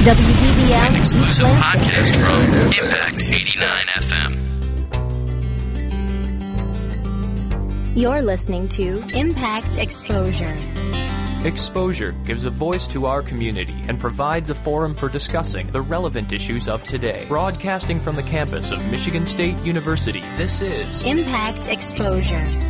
WDBM An exclusive podcast from Impact 89 FM. You're listening to Impact Exposure. Exposure gives a voice to our community and provides a forum for discussing the relevant issues of today. Broadcasting from the campus of Michigan State University, this is Impact Exposure.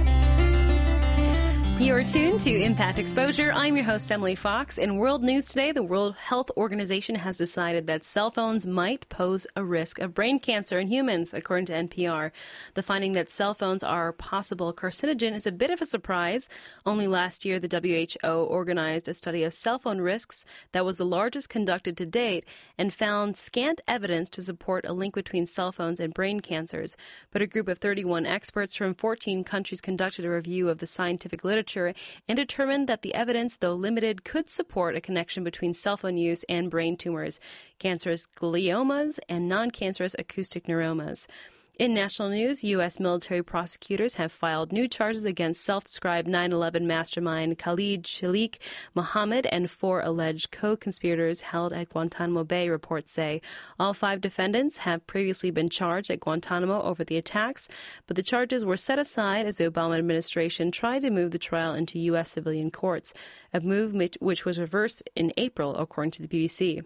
You're tuned to Impact Exposure. I'm your host, Emily Fox. In world news today, the World Health Organization has decided that cell phones might pose a risk of brain cancer in humans, according to NPR. The finding that cell phones are a possible carcinogen is a bit of a surprise. Only last year, the WHO organized a study of cell phone risks that was the largest conducted to date and found scant evidence to support a link between cell phones and brain cancers. But a group of 31 experts from 14 countries conducted a review of the scientific literature and determined that the evidence, though limited, could support a connection between cell phone use and brain tumors, cancerous gliomas, and non cancerous acoustic neuromas. In national news, U.S. military prosecutors have filed new charges against self described 9 11 mastermind Khalid Sheikh Mohammed and four alleged co conspirators held at Guantanamo Bay, reports say. All five defendants have previously been charged at Guantanamo over the attacks, but the charges were set aside as the Obama administration tried to move the trial into U.S. civilian courts, a move which- which was reversed in April, according to the BBC.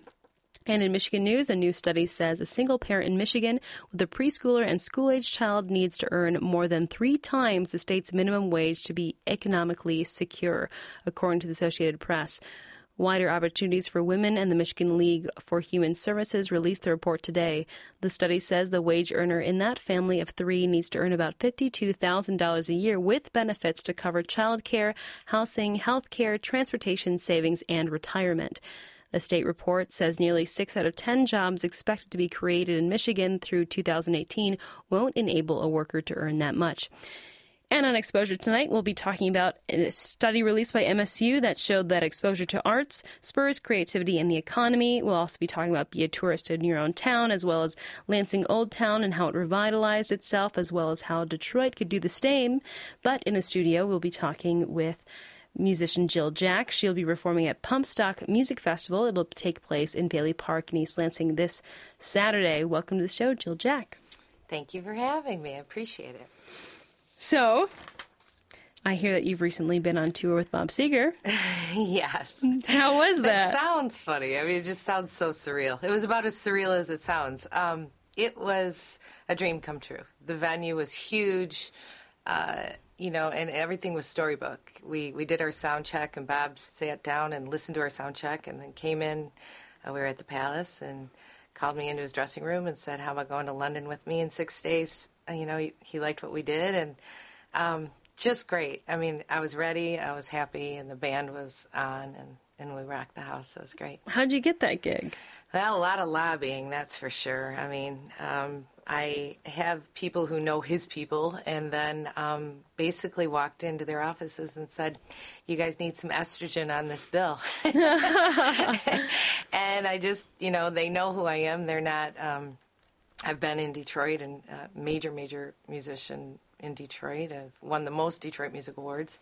And in Michigan news, a new study says a single parent in Michigan with a preschooler and school age child needs to earn more than three times the state's minimum wage to be economically secure, according to the Associated Press. Wider opportunities for women and the Michigan League for Human Services released the report today. The study says the wage earner in that family of three needs to earn about $52,000 a year with benefits to cover childcare, housing, health care, transportation, savings, and retirement. A state report says nearly six out of 10 jobs expected to be created in Michigan through 2018 won't enable a worker to earn that much. And on exposure tonight, we'll be talking about a study released by MSU that showed that exposure to arts spurs creativity in the economy. We'll also be talking about Be a Tourist in Your Own Town, as well as Lansing Old Town and how it revitalized itself, as well as how Detroit could do the same. But in the studio, we'll be talking with musician Jill Jack. She'll be performing at Pump Stock Music Festival. It'll take place in Bailey Park in East Lansing this Saturday. Welcome to the show, Jill Jack. Thank you for having me. I appreciate it. So, I hear that you've recently been on tour with Bob Seger. yes. How was That that? sounds funny. I mean, it just sounds so surreal. It was about as surreal as it sounds. Um, it was a dream come true. The venue was huge, uh, you know, and everything was storybook. We we did our sound check, and Bob sat down and listened to our sound check, and then came in. Uh, we were at the Palace, and called me into his dressing room and said, "How about going to London with me in six days?" Uh, you know, he, he liked what we did, and um, just great. I mean, I was ready, I was happy, and the band was on, and and we rocked the house. It was great. How'd you get that gig? Well, a lot of lobbying, that's for sure. I mean, um, I have people who know his people, and then um, basically walked into their offices and said, "You guys need some estrogen on this bill." and I just, you know, they know who I am. They're not. Um, I've been in Detroit and uh, major, major musician in Detroit. I've won the most Detroit Music Awards,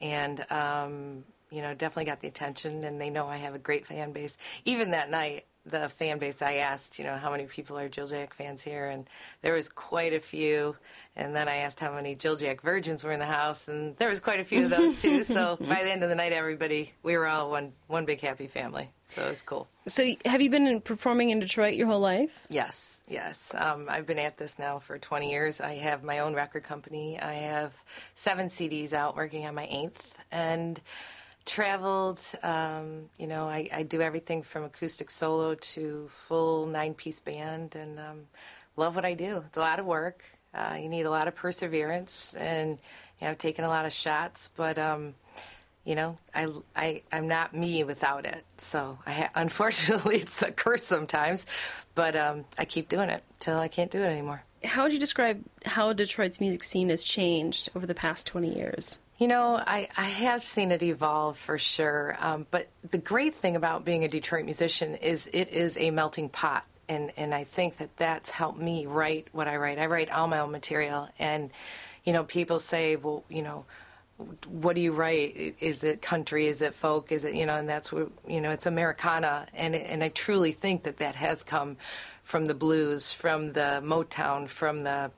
and um, you know, definitely got the attention. And they know I have a great fan base. Even that night, the fan base, I asked, you know, how many people are Jill Jack fans here, and there was quite a few. And then I asked how many Jill Jack virgins were in the house, and there was quite a few of those too. so by the end of the night, everybody, we were all one one big happy family. So it was cool. So, have you been in, performing in Detroit your whole life? Yes, yes. Um, I've been at this now for 20 years. I have my own record company. I have seven CDs out, working on my eighth, and traveled. Um, you know, I, I do everything from acoustic solo to full nine-piece band, and um, love what I do. It's a lot of work. Uh, you need a lot of perseverance, and you know, I've taken a lot of shots, but. Um, you know, I, I, I'm not me without it. So I ha- unfortunately, it's a curse sometimes, but um, I keep doing it till I can't do it anymore. How would you describe how Detroit's music scene has changed over the past 20 years? You know, I, I have seen it evolve for sure. Um, but the great thing about being a Detroit musician is it is a melting pot. And, and I think that that's helped me write what I write. I write all my own material. And, you know, people say, well, you know, what do you write? Is it country? Is it folk? Is it you know? And that's what you know. It's Americana, and and I truly think that that has come from the blues, from the Motown, from the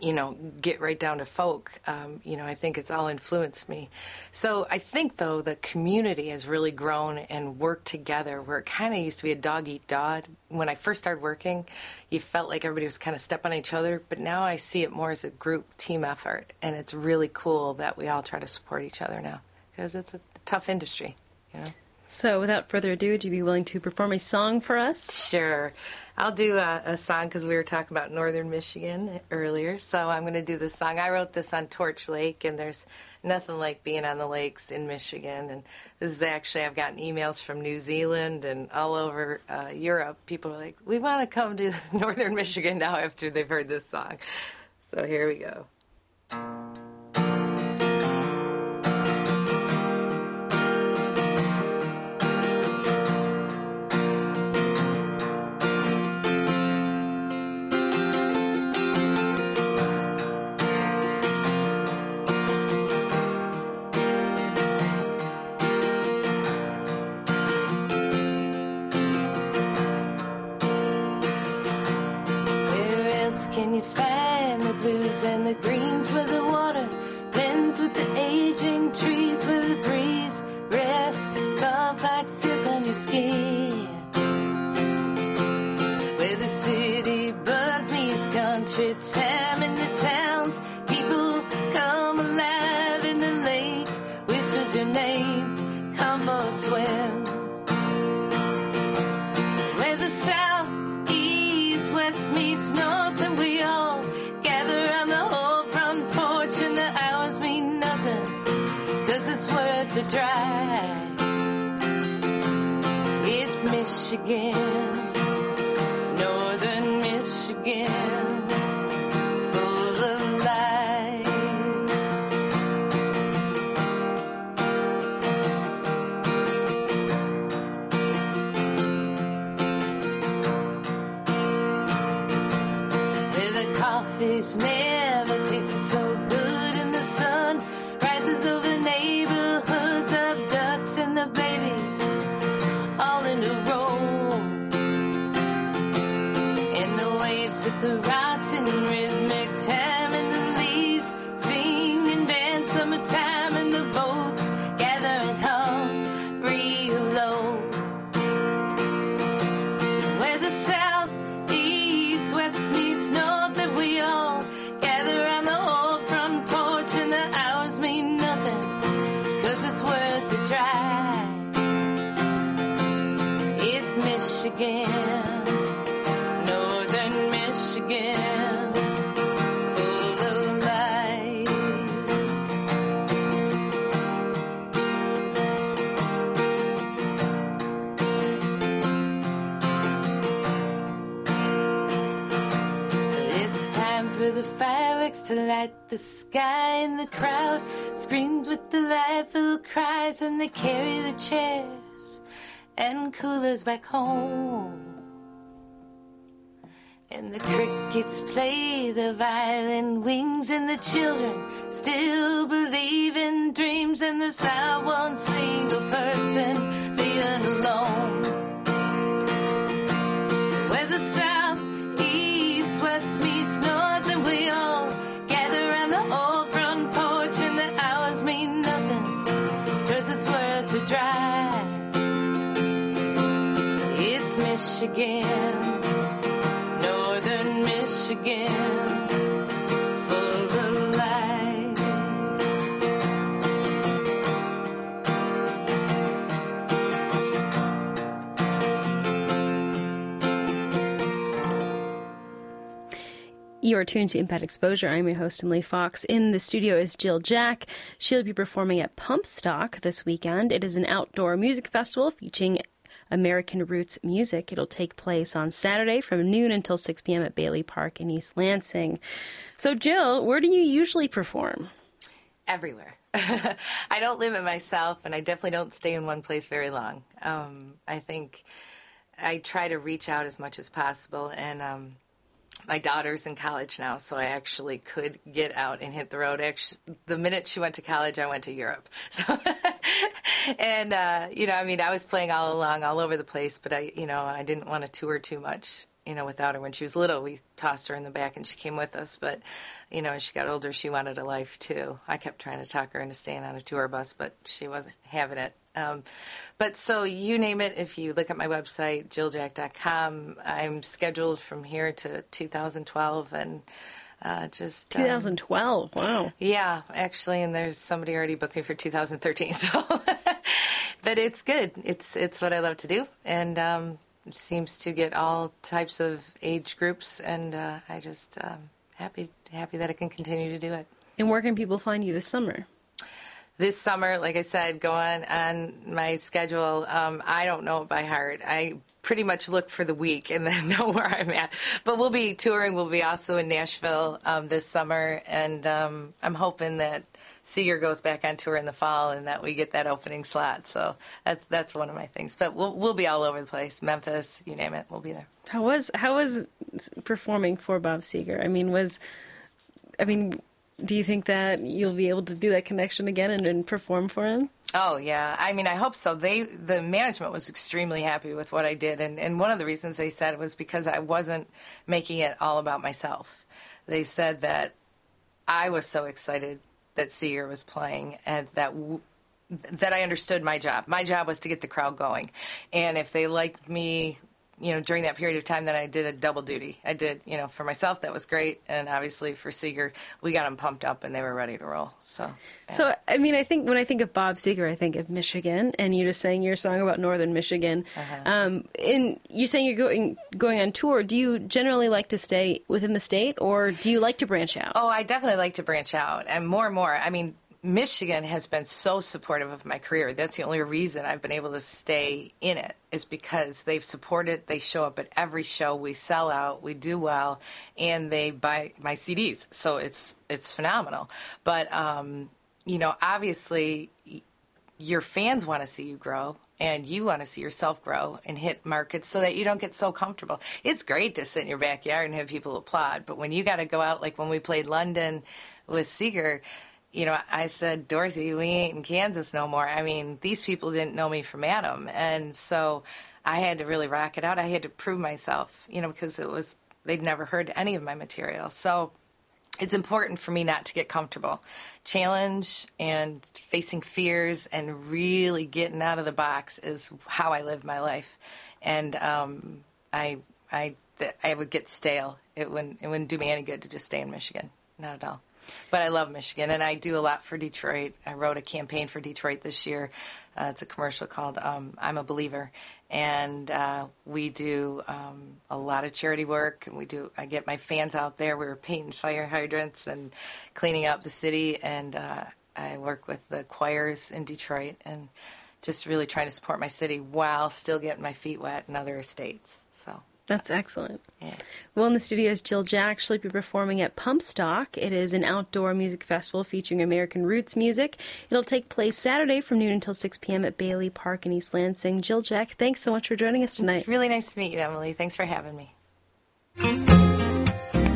you know, get right down to folk. Um, you know, I think it's all influenced me. So I think, though, the community has really grown and worked together where it kind of used to be a dog eat dog. When I first started working, you felt like everybody was kind of stepping on each other, but now I see it more as a group team effort. And it's really cool that we all try to support each other now because it's a tough industry, you know. So, without further ado, would you be willing to perform a song for us? Sure. I'll do a, a song because we were talking about northern Michigan earlier. So, I'm going to do this song. I wrote this on Torch Lake, and there's nothing like being on the lakes in Michigan. And this is actually, I've gotten emails from New Zealand and all over uh, Europe. People are like, we want to come to northern Michigan now after they've heard this song. So, here we go. It's the rocks sky, and the crowd screams with the delightful cries, and they carry the chairs and coolers back home. And the crickets play the violin wings, and the children still believe in dreams, and there's not one single person feeling alone. Michigan, northern Michigan, full of life. You are tuned to Impact Exposure. I'm your host, Emily Fox. In the studio is Jill Jack. She'll be performing at Pump Stock this weekend. It is an outdoor music festival featuring American Roots music. It'll take place on Saturday from noon until 6 p.m. at Bailey Park in East Lansing. So, Jill, where do you usually perform? everywhere. I don't limit myself, and I definitely don't stay in one place very long. Um, I think I try to reach out as much as possible, and um, my daughter's in college now, so I actually could get out and hit the road. Actually, the minute she went to college, I went to Europe. So, and uh, you know, I mean, I was playing all along, all over the place, but I, you know, I didn't want to tour too much. You know, without her when she was little, we tossed her in the back and she came with us. But, you know, as she got older, she wanted a life too. I kept trying to talk her into staying on a tour bus, but she wasn't having it. Um, but so you name it, if you look at my website, jilljack.com, I'm scheduled from here to 2012 and uh, just. um, 2012. Wow. yeah, actually, and there's somebody already booked me for 2013. So, but it's good. It's it's what I love to do, and um, seems to get all types of age groups, and uh, I just um, happy happy that I can continue to do it. And where can people find you this summer? This summer, like I said, going on my schedule, um, I don't know it by heart. I pretty much look for the week and then know where I'm at. But we'll be touring. We'll be also in Nashville um, this summer, and um, I'm hoping that Seger goes back on tour in the fall and that we get that opening slot. So that's that's one of my things. But we'll we'll be all over the place. Memphis, you name it, we'll be there. How was how was performing for Bob Seger? I mean, was I mean, do you think that you'll be able to do that connection again and, and perform for him? Oh yeah, I mean, I hope so. They, the management was extremely happy with what I did, and and one of the reasons they said was because I wasn't making it all about myself. They said that I was so excited that Seger was playing, and that w- that I understood my job. My job was to get the crowd going, and if they liked me. You know, during that period of time, that I did a double duty. I did, you know, for myself, that was great, and obviously for Seger, we got them pumped up and they were ready to roll. So, yeah. So, I mean, I think when I think of Bob Seger, I think of Michigan, and you just sang your song about Northern Michigan. Um, and you're saying you're going going on tour. Do you generally like to stay within the state, or do you like to branch out? Oh, I definitely like to branch out, and more and more. I mean, Michigan has been so supportive of my career. That's the only reason I've been able to stay in it is because they've supported. They show up at every show. We sell out. We do well, and they buy my CDs. So it's it's phenomenal. But um, you know, obviously, your fans want to see you grow. And you want to see yourself grow and hit markets so that you don't get so comfortable. It's great to sit in your backyard and have people applaud, but when you got to go out, like when we played London with Seger, you know, I said, Dorothy, we ain't in Kansas no more. I mean, these people didn't know me from Adam. And so I had to really rock it out. I had to prove myself, you know, because it was, they'd never heard any of my material. So it's important for me not to get comfortable. Challenge and facing fears and really getting out of the box is how I live my life. And um, I, I, I would get stale. It wouldn't, it wouldn't do me any good to just stay in Michigan. Not at all. But I love Michigan, and I do a lot for Detroit. I wrote a campaign for Detroit this year. Uh, it's a commercial called um, "I'm a Believer," and uh, we do um, a lot of charity work. And we do. I get my fans out there. We were painting fire hydrants and cleaning up the city, and uh, I work with the choirs in Detroit and just really trying to support my city while still getting my feet wet in other estates. So. That's excellent. Yeah. Well, in the studio is Jill Jack. She'll be performing at Pump Stock. It is an outdoor music festival featuring American roots music. It'll take place Saturday from noon until 6 p.m. at Bailey Park in East Lansing. Jill Jack, thanks so much for joining us tonight. Really nice to meet you, Emily. Thanks for having me.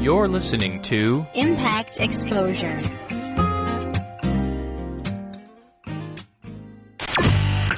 You're listening to Impact Exposure.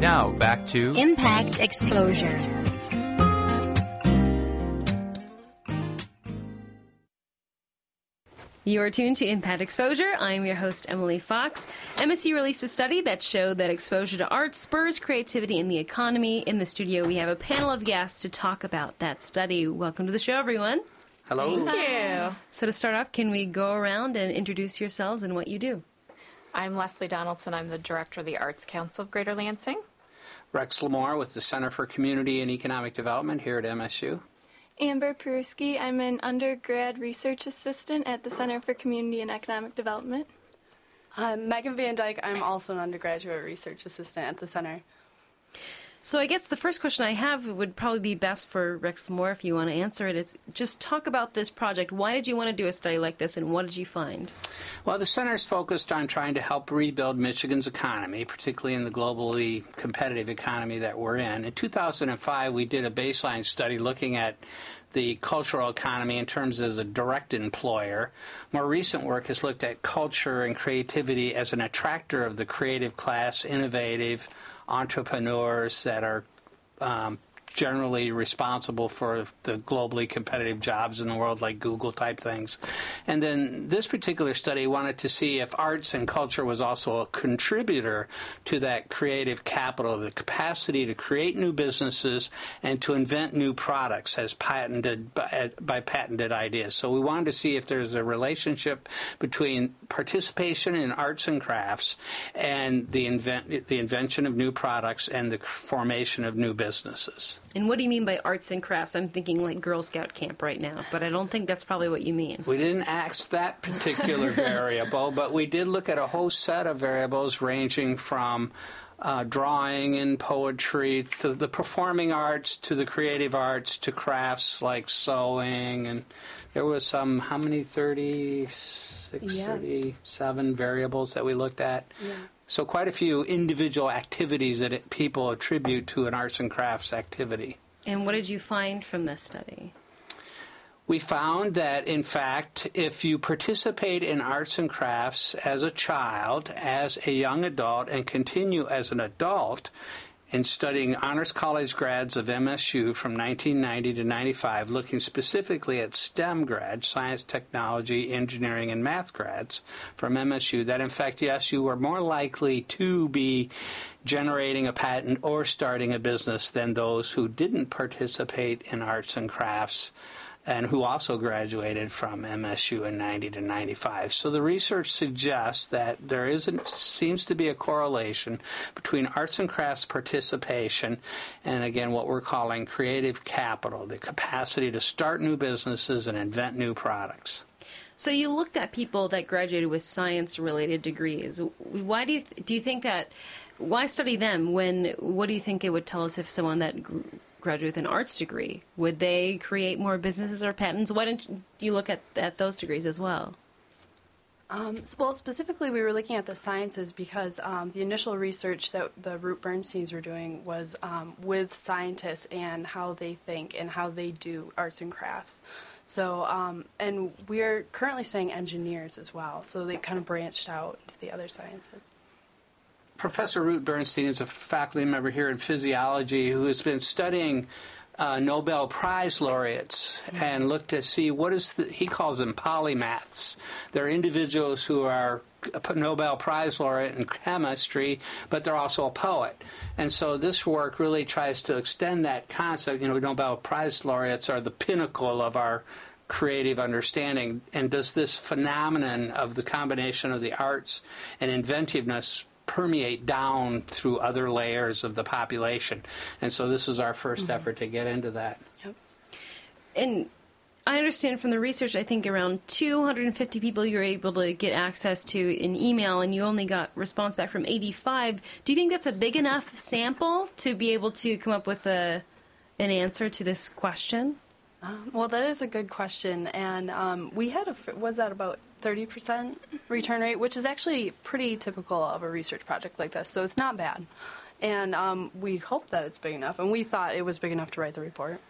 Now back to Impact Exposure. You're tuned to Impact Exposure. I'm your host, Emily Fox. MSU released a study that showed that exposure to art spurs creativity in the economy. In the studio, we have a panel of guests to talk about that study. Welcome to the show, everyone. Hello. Thank you. So, to start off, can we go around and introduce yourselves and what you do? I'm Leslie Donaldson. I'm the director of the Arts Council of Greater Lansing. Rex LaMore with the Center for Community and Economic Development here at MSU. Amber Peruski. I'm an undergrad research assistant at the Center for Community and Economic Development. I'm Megan Van Dyke. I'm also an undergraduate research assistant at the center. So I guess the first question I have would probably be best for Rex Moore if you want to answer it. it. Is just talk about this project. Why did you want to do a study like this, and what did you find? Well, the center is focused on trying to help rebuild Michigan's economy, particularly in the globally competitive economy that we're in. In 2005, we did a baseline study looking at the cultural economy in terms as a direct employer. More recent work has looked at culture and creativity as an attractor of the creative class, innovative entrepreneurs that are um, generally responsible for the globally competitive jobs in the world, like Google type things. And then this particular study wanted to see if arts and culture was also a contributor to that creative capital, the capacity to create new businesses and to invent new products as patented by, by patented ideas. So we wanted to see if there's a relationship between participation in arts and crafts and the invent the invention of new products and the formation of new businesses. And what do you mean by arts and crafts? I'm thinking like Girl Scout camp right now, but I don't think that's probably what you mean. We didn't ask that particular variable, but we did look at a whole set of variables ranging from uh, drawing and poetry to the performing arts to the creative arts to crafts like sewing and there was some how many 36 Yeah. 37 variables that we looked at Yeah. So quite a few individual activities that it, people attribute to an arts and crafts activity And what did you find from this study? we found that, in fact, if you participate in arts and crafts as a child, as a young adult, and continue as an adult in studying honors college grads of MSU from 1990 to 95, looking specifically at STEM grads, science, technology, engineering, and math grads from MSU, that in fact, yes, you were more likely to be generating a patent or starting a business than those who didn't participate in arts and crafts and who also graduated from MSU in 90 to 95. So the research suggests that there is seems to be a correlation between arts and crafts participation and again what we're calling creative capital, the capacity to start new businesses and invent new products. So you looked at people that graduated with science-related degrees. Why do you th- do you think that? Why study them when? What do you think it would tell us if someone that gr- graduated with an arts degree would they create more businesses or patents? Why don't you look at at those degrees as well? Um, well, specifically, we were looking at the sciences because um, the initial research that the Root-Bernsteins were doing was um, with scientists and how they think and how they do arts and crafts. So, um, and we're currently saying engineers as well, so they kind of branched out to the other sciences. Professor Root-Bernstein is a faculty member here in physiology who has been studying uh, Nobel Prize laureates and looked to see what is the, he calls them polymaths. They're individuals who are a Nobel Prize laureate in chemistry, but they're also a poet. And so this work really tries to extend that concept. You know, Nobel Prize laureates are the pinnacle of our creative understanding. And does this phenomenon of the combination of the arts and inventiveness permeate down through other layers of the population? And so this is our 1st effort to get into that. Yep. And I understand from the research, I think around 250 people you were able to get access to in email, and you only got response back from 85. Do you think that's a big enough sample to be able to come up with a an answer to this question? Um, well, that is a good question, and um, we had a was that about thirty percent return rate, which is actually pretty typical of a research project like this. So it's not bad, and um, we hope that it's big enough, and we thought it was big enough to write the report.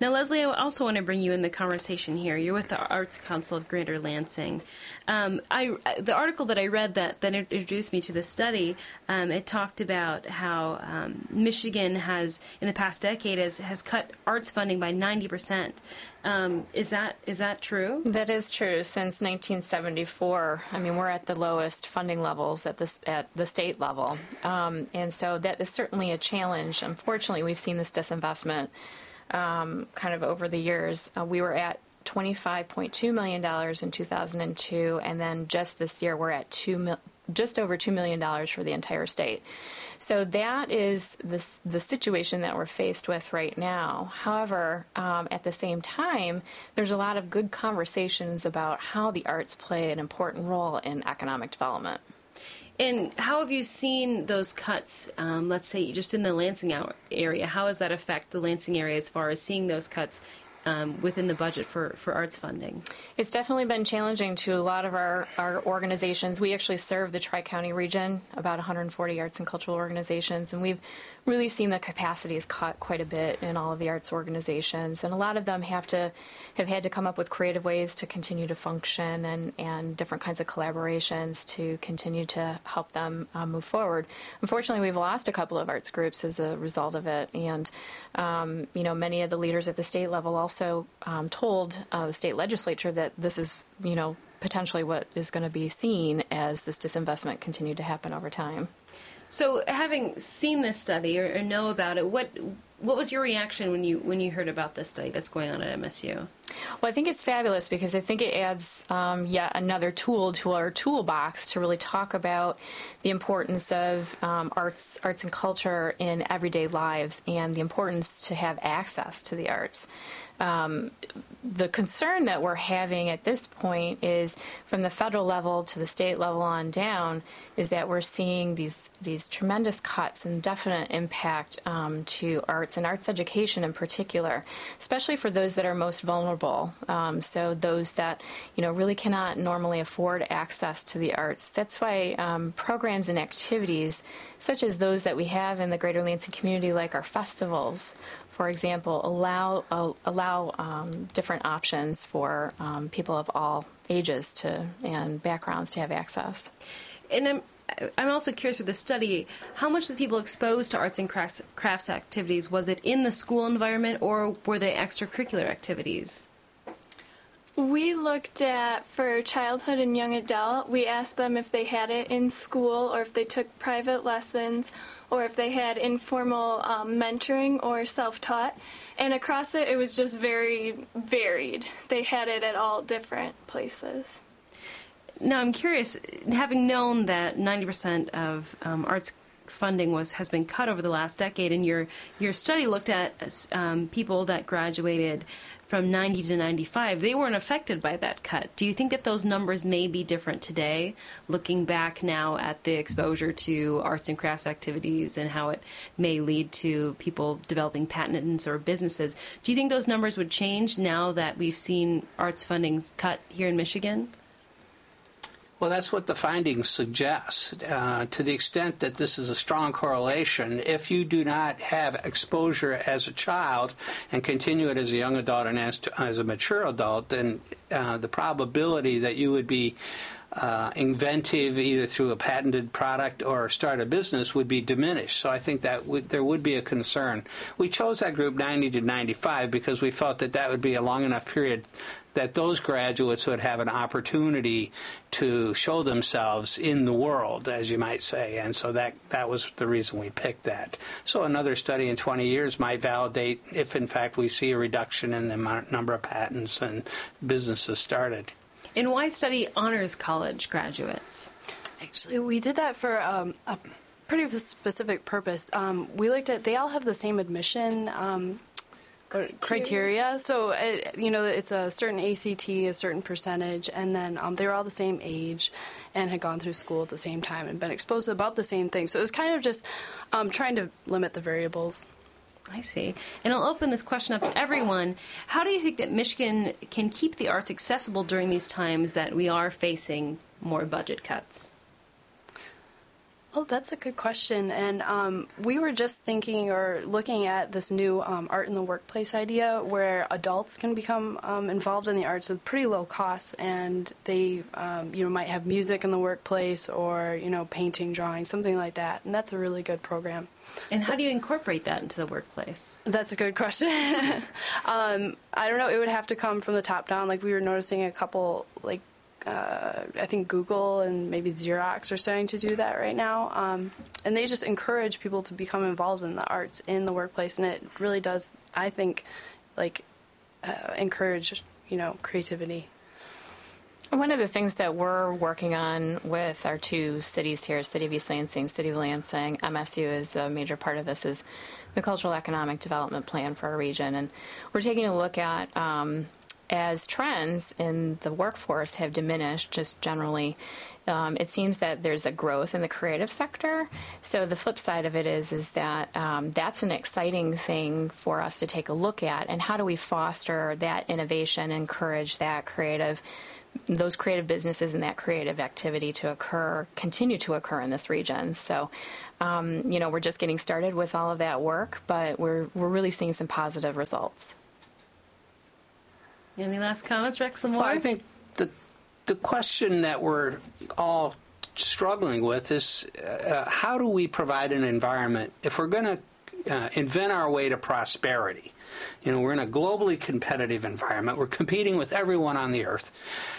Now, Leslie, I also want to bring you in the conversation here. You're with the Arts Council of Greater Lansing. Um, I, the article that I read that, that introduced me to the study, um, it talked about how um, Michigan has, in the past decade, has, has cut arts funding by 90 percent. Um, is that is that true? That is true. Since 1974, I mean, we're at the lowest funding levels at the at the state level, um, and so that is certainly a challenge. Unfortunately, we've seen this disinvestment um, kind of over the years. Uh, we were at $25.2 million in 2002, and then just this year we're at two mil- just over $2 million for the entire state. So that is the, the situation that we're faced with right now. However, um, at the same time, there's a lot of good conversations about how the arts play an important role in economic development. And how have you seen those cuts, um, let's say just in the Lansing area? How does that affect the Lansing area as far as seeing those cuts um, within the budget for, for arts funding? It's definitely been challenging to a lot of our, our organizations. We actually serve the Tri County region, about 140 arts and cultural organizations, and we've really seen the capacities cut quite a bit in all of the arts organizations, and a lot of them have to have had to come up with creative ways to continue to function and, and different kinds of collaborations to continue to help them uh, move forward. Unfortunately, we've lost a couple of arts groups as a result of it, and um, you know many of the leaders at the state level also um, told uh, the state legislature that this is you know potentially what is going to be seen as this disinvestment continued to happen over time. So, having seen this study or, or, know about it, what what was your reaction when you when you heard about this study that's going on at MSU? Well, I think it's fabulous because I think it adds um, yet another tool to our toolbox to really talk about the importance of um, arts arts and culture in everyday lives and the importance to have access to the arts. Um, the concern that we're having at this point is from the federal level to the state level on down is that we're seeing these these tremendous cuts and definite impact um, to arts and arts education in particular, especially for those that are most vulnerable. Um, so those that you know really cannot normally afford access to the arts. That's why um, programs and activities such as those that we have in the Greater Lansing community, like our festivals for example, allow uh, allow um, different options for um, people of all ages to and backgrounds to have access. And I'm I'm also curious with the study, how much of the people exposed to arts and crafts, crafts activities was it in the school environment or were they extracurricular activities? We looked at for childhood and young adult, we asked them if they had it in school or if they took private lessons or if they had informal um, mentoring or self taught. And across it, it was just very varied. They had it at all different places. Now, I'm curious, having known that 90% of um, arts funding was has been cut over the last decade, and your your study looked at um, people that graduated from 90 to 95, they weren't affected by that cut. Do you think that those numbers may be different today, looking back now at the exposure to arts and crafts activities and how it may lead to people developing patents or businesses? Do you think those numbers would change now that we've seen arts funding cut here in Michigan? Well, that's what the findings suggest. Uh, to the extent that this is a strong correlation, if you do not have exposure as a child and continue it as a young adult and as, to, as a mature adult, then uh, the probability that you would be uh, inventive either through a patented product or start a business would be diminished. So I think that w- there would be a concern. We chose that group 90 to 95 because we felt that that would be a long enough period that those graduates would have an opportunity to show themselves in the world, as you might say. And so that, that was the reason we picked that. So another study in 20 years might validate if, in fact, we see a reduction in the number of patents and businesses started. And why study honors college graduates? Actually, we did that for um, a pretty specific purpose. Um, we looked at, they all have the same admission. Um, criteria. So, it, uh, you know, it's a certain ACT, a certain percentage, and then um, they were all the same age and had gone through school at the same time and been exposed to about the same thing. So it was kind of just um, trying to limit the variables. I see. And I'll open this question up to everyone. How do you think that Michigan can keep the arts accessible during these times that we are facing more budget cuts? Oh, that's a good question. And um, we were just thinking or looking at this new um, art in the workplace idea where adults can become um, involved in the arts with pretty low costs, and they, um, you know, might have music in the workplace or you know, painting, drawing, something like that. And that's a really good program. And how do you incorporate that into the workplace? That's a good question. um, I don't know. It would have to come from the top down. Like we were noticing a couple like uh, I think Google and maybe Xerox are starting to do that right now. Um, and they just encourage people to become involved in the arts in the workplace, and it really does, I think, like uh, encourage you know creativity. One of the things that we're working on with our two cities here, City of East Lansing, City of Lansing, MSU is a major part of this, is the Cultural Economic Development Plan for our region. And we're taking a look at um, as trends in the workforce have diminished just generally, um, it seems that there's a growth in the creative sector. So the flip side of it is is that um, that's an exciting thing for us to take a look at, and how do we foster that innovation, encourage that creative those creative businesses and that creative activity to occur, continue to occur in this region. So, um, you know, we're just getting started with all of that work, but we're we're really seeing some positive results. Any last comments, Rex? Well, I think the the question that we're all struggling with is uh, how do we provide an environment if we're going to uh, invent our way to prosperity? You know, we're in a globally competitive environment. We're competing with everyone on the earth.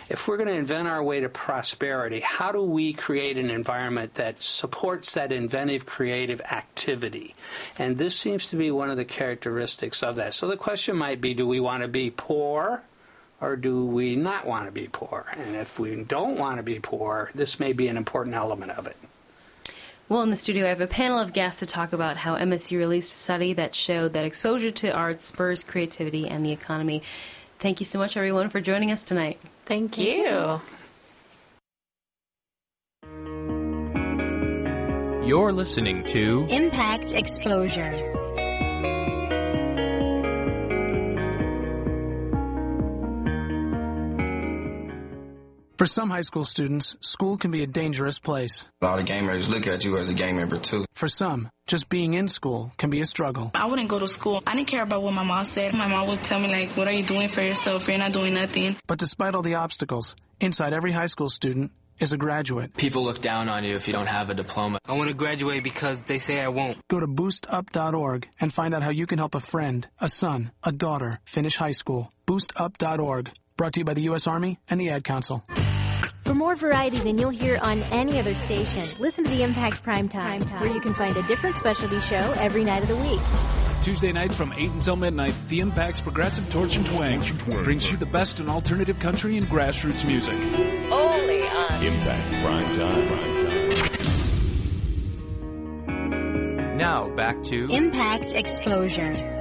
If we're going to invent our way to prosperity, how do we create an environment that supports that inventive, creative activity? And this seems to be one of the characteristics of that. So the question might be do we want to be poor? or do we not want to be poor? And if we don't want to be poor, this may be an important element of it. Well, in the studio, I have a panel of guests to talk about how MSU released a study that showed that exposure to art spurs creativity and the economy. Thank you so much, everyone, for joining us tonight. Thank, Thank you. you. You're listening to Impact Exposure. For some high school students, school can be a dangerous place. A lot of gamers look at you as a gang member too. For some, just being in school can be a struggle. I wouldn't go to school. I didn't care about what my mom said. My mom would tell me like, what are you doing for yourself? You're not doing nothing. But despite all the obstacles, inside every high school student is a graduate. People look down on you if you don't have a diploma. I want to graduate because they say I won't. Go to boostup.org and find out how you can help a friend, a son, a daughter finish high school. Boostup.org. Brought to you by the U.S. Army and the Ad Council. For more variety than you'll hear on any other station, listen to the Impact Prime Time, where you can find a different specialty show every night of the week. Tuesday nights from 8 until midnight, The Impact's Progressive Torch and Twang brings you the best in alternative country and grassroots music. Only on Impact Prime Time. Now back to Impact Exposure.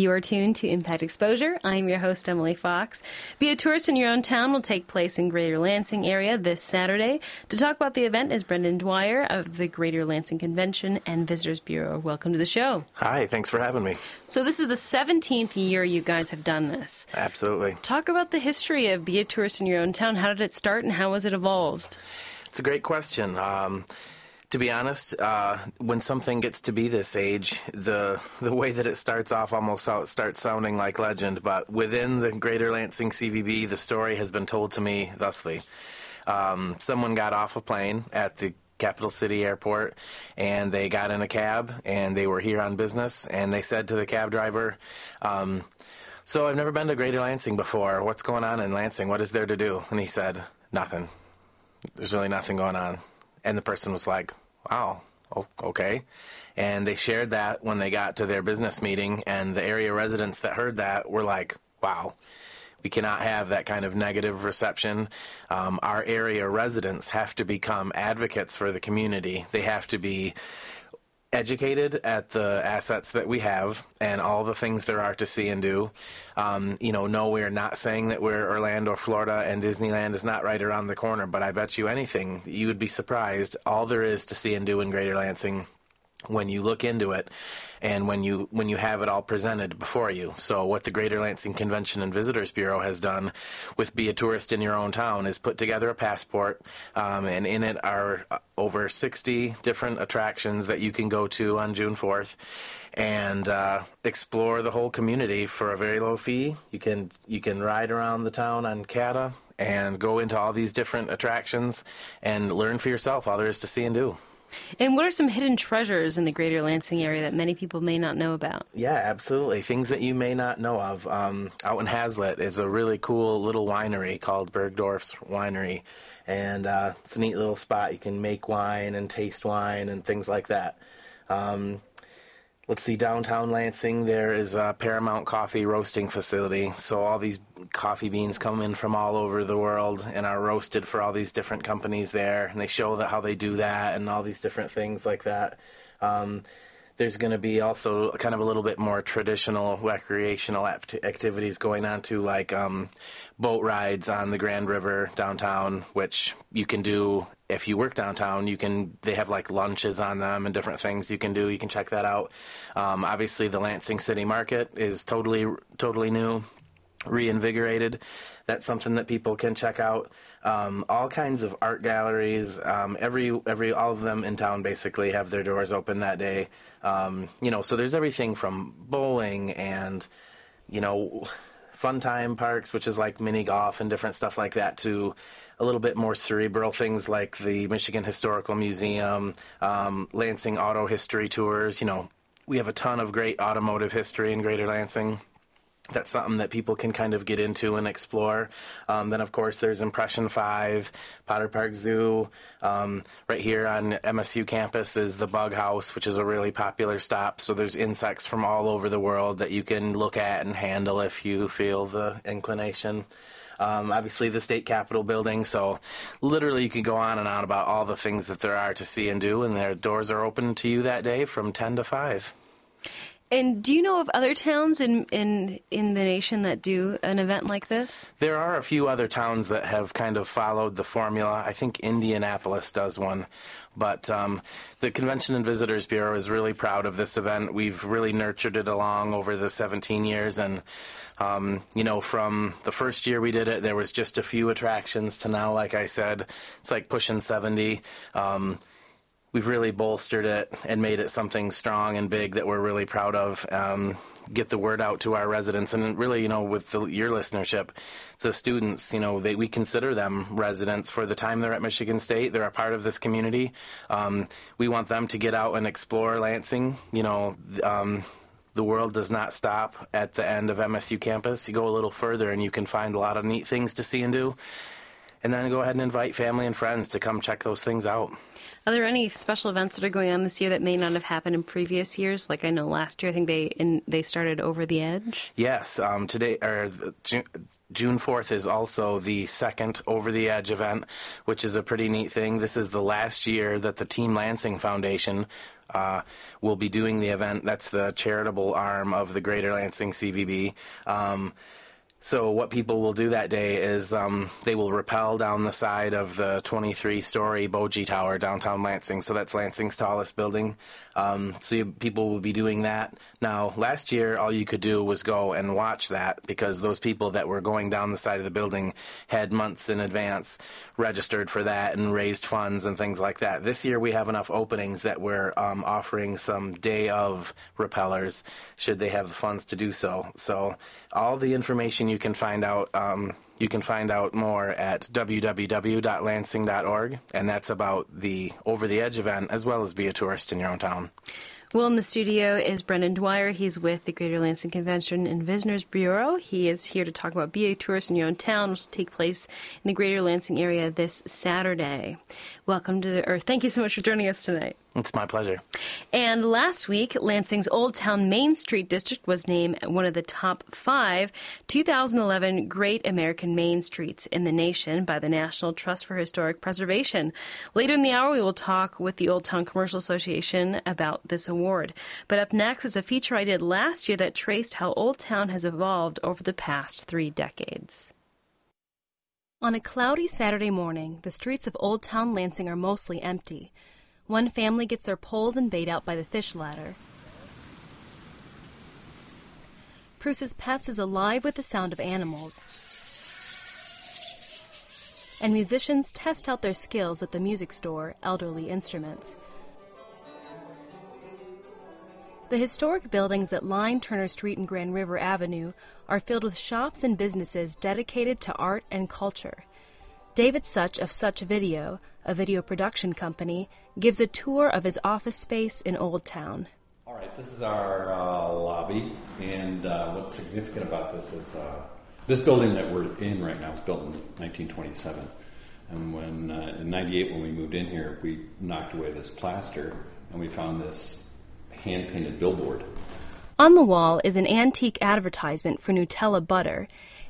You are tuned to Impact Exposure. I'm your host, Emily Fox. Be a tourist in your own town will take place in Greater Lansing area this Saturday. To talk about the event is Brendan Dwyer of the Greater Lansing Convention and Visitors Bureau. Welcome to the show. Hi, thanks for having me. So this is the 17th year you guys have done this. Absolutely. Talk about the history of Be a Tourist in Your Own Town. How did it start and how has it evolved? It's a great question. Um, to be honest, uh, when something gets to be this age, the the way that it starts off almost starts sounding like legend. But within the Greater Lansing CVB, the story has been told to me thusly: um, someone got off a plane at the capital city airport and they got in a cab and they were here on business and they said to the cab driver um, so i've never been to greater lansing before. What's going on in lansing? What is there to do? And he said nothing. There's really nothing going on. And the person was like, wow, okay. And they shared that when they got to their business meeting, and the area residents that heard that were like, wow. We cannot have that kind of negative reception. Um, our area residents have to become advocates for the community. They have to be educated at the assets that we have and all the things there are to see and do. Um, you know, no, we're not saying that we're Orlando, Florida, and Disneyland is not right around the corner, but I bet you anything, you would be surprised. All there is to see and do in Greater Lansing when you look into it and when you when you have it all presented before you. So what the Greater Lansing Convention and Visitors Bureau has done with Be a Tourist in Your Own Town is put together a passport, um, and in it are uh, over 60 different attractions that you can go to on June 4th and uh, explore the whole community for a very low fee. You can you can ride around the town on CATA and go into all these different attractions and learn for yourself all there is to see and do. And what are some hidden treasures in the greater Lansing area that many people may not know about? Yeah, absolutely. Things that you may not know of. Um, out in Haslett is a really cool little winery called Burgdorf's Winery. And uh, it's a neat little spot. You can make wine and taste wine and things like that. Um, let's see, downtown Lansing, there is a Paramount Coffee roasting facility. So all these coffee beans come in from all over the world and are roasted for all these different companies there. And they show that how they do that and all these different things like that. Um, there's going to be also kind of a little bit more traditional recreational act- activities going on too, like um, boat rides on the Grand River downtown, which you can do if you work downtown. You can they have like lunches on them and different things you can do. You can check that out. Um, obviously, the Lansing City Market is totally totally new reinvigorated. That's something that people can check out. Um, all kinds of art galleries, um, every every all of them in town basically have their doors open that day. Um, you know, so there's everything from bowling and you know fun time parks, which is like mini golf and different stuff like that, to a little bit more cerebral things like the Michigan Historical Museum, um, Lansing Auto History Tours. You know, we have a ton of great automotive history in Greater Lansing that's something that people can kind of get into and explore. Um, then, of course, there's Impression 5, Potter Park Zoo. Um, right here on MSU campus is the Bug House, which is a really popular stop. So there's insects from all over the world that you can look at and handle if you feel the inclination. Um, obviously, the state capitol building. So, literally, you can go on and on about all the things that there are to see and do, and their doors are open to you that day from 10 to 5. And do you know of other towns in, in in the nation that do an event like this? There are a few other towns that have kind of followed the formula. I think Indianapolis does one. But um, the Convention and Visitors Bureau is really proud of this event. We've really nurtured it along over the 17 years. And, um, you know, from the first year we did it, there was just a few attractions to now, like I said, it's like pushing 70. Um, we've really bolstered it and made it something strong and big that we're really proud of. Um, get the word out to our residents, and really, you know, with the, your listenership, the students, you know, they, we consider them residents for the time they're at Michigan State. They're a part of this community. Um, we want them to get out and explore Lansing. You know. Um, the world does not stop at the end of MSU campus. You go a little further and you can find a lot of neat things to see and do. And then go ahead and invite family and friends to come check those things out. Are there any special events that are going on this year that may not have happened in previous years? Like I know last year, I think they in, they started over the edge. Yes, um, today or June, June 4th is also the second Over the Edge event, which is a pretty neat thing. This is the last year that the Team Lansing Foundation uh, will be doing the event. That's the charitable arm of the Greater Lansing CVB. Um, so what people will do that day is um, they will rappel down the side of the 23-story Boji Tower downtown Lansing. So that's Lansing's tallest building. Um, so you, people will be doing that. Now, last year, all you could do was go and watch that because those people that were going down the side of the building had months in advance registered for that and raised funds and things like that. This year, we have enough openings that we're um, offering some day of rappellers should they have the funds to do so. So all the information you can find out. Um, you can find out more at www.lansing.org, and that's about the Over the Edge event as well as Be a Tourist in Your Own Town. Well, in the studio is Brendan Dwyer. He's with the Greater Lansing Convention and Visitors Bureau. He is here to talk about Be a Tourist in Your Own Town, which will take place in the Greater Lansing area this Saturday. Welcome to the Earth. Thank you so much for joining us tonight. It's my pleasure. And last week, Lansing's Old Town Main Street District was named one of the top five 2011 Great American Main Streets in the nation by the National Trust for Historic Preservation. Later in the hour, we will talk with the Old Town Commercial Association about this award. But up next is a feature I did last year that traced how Old Town has evolved over the past three decades. On a cloudy Saturday morning, the streets of Old Town Lansing are mostly empty. One family gets their poles and bait out by the fish ladder. Preuss's Pets is alive with the sound of animals. And musicians test out their skills at the music store, Elderly Instruments. The historic buildings that line Turner Street and Grand River Avenue are filled with shops and businesses dedicated to art and culture. David Such of Such Video, a video production company, gives a tour of his office space in Old Town. All right, this is our uh, lobby, and uh, what's significant about this is uh, this building that we're in right now was built in 1927. And when uh, in '98, when we moved in here, we knocked away this plaster, and we found this hand painted billboard. On the wall is an antique advertisement for Nutella butter.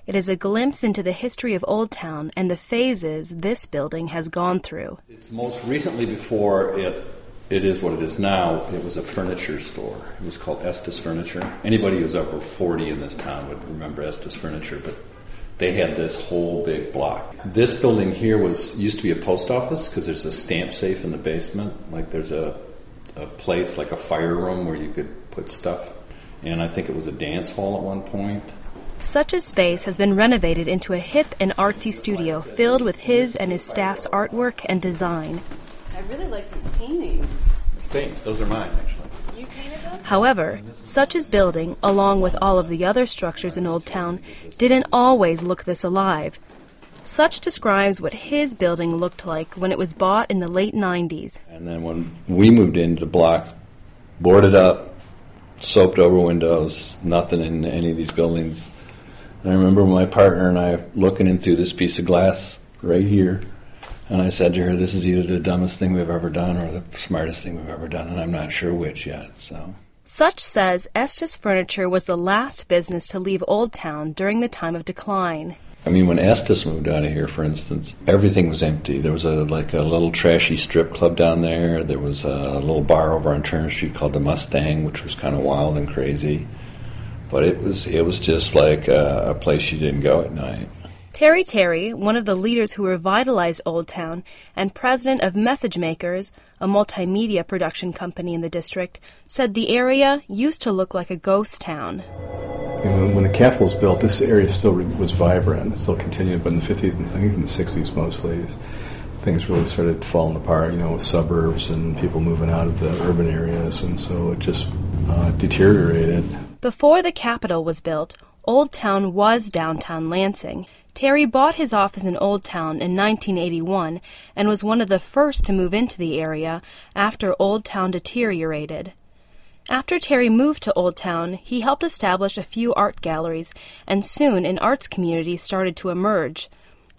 It is a glimpse into the history of Old Town and the phases this building has gone through. It's most recently before it it is what it is now. It was a furniture store. It was called Estes Furniture. Anybody who's over 40 in this town would remember Estes Furniture, but they had this whole big block. This building here was used to be a post office because there's a stamp safe in the basement. Like there's a a place like a fire room where you could put stuff. And I think it was a dance hall at one point. Such a space has been renovated into a hip and artsy studio filled with his and his staff's artwork and design. I really like these paintings. Thanks, those are mine actually. You painted them? However, Such's building, along with all of the other structures in Old Town, didn't always look this alive. Such describes what his building looked like when it was bought in the late 90s. And then when we moved into the block, boarded up, soaped over windows, nothing in any of these buildings. And I remember my partner and I looking in through this piece of glass right here. And I said to her, This is either the dumbest thing we've ever done or the smartest thing we've ever done, and I'm not sure which yet. So. Such says Estes Furniture was the last business to leave Old Town during the time of decline. I mean, when Estes moved out of here, for instance, everything was empty. There was a like a little trashy strip club down there. There was a little bar over on Turner Street called the Mustang, which was kind of wild and crazy. But it was it was just like a, a place you didn't go at night. Terry Terry, one of the leaders who revitalized Old Town and president of Message Makers, a multimedia production company in the district, said the area used to look like a ghost town. when, when the Capitol was built, this area still re- was vibrant. It still continued, but in the 50s and I think in the 60s mostly, things really started falling apart, you know, with suburbs and people moving out of the urban areas, and so it just uh, deteriorated. Before the Capitol was built, Old Town was downtown Lansing. Terry bought his office in Old Town in 1981 and was one of the first to move into the area after Old Town deteriorated. After Terry moved to Old Town, he helped establish a few art galleries, and soon an arts community started to emerge.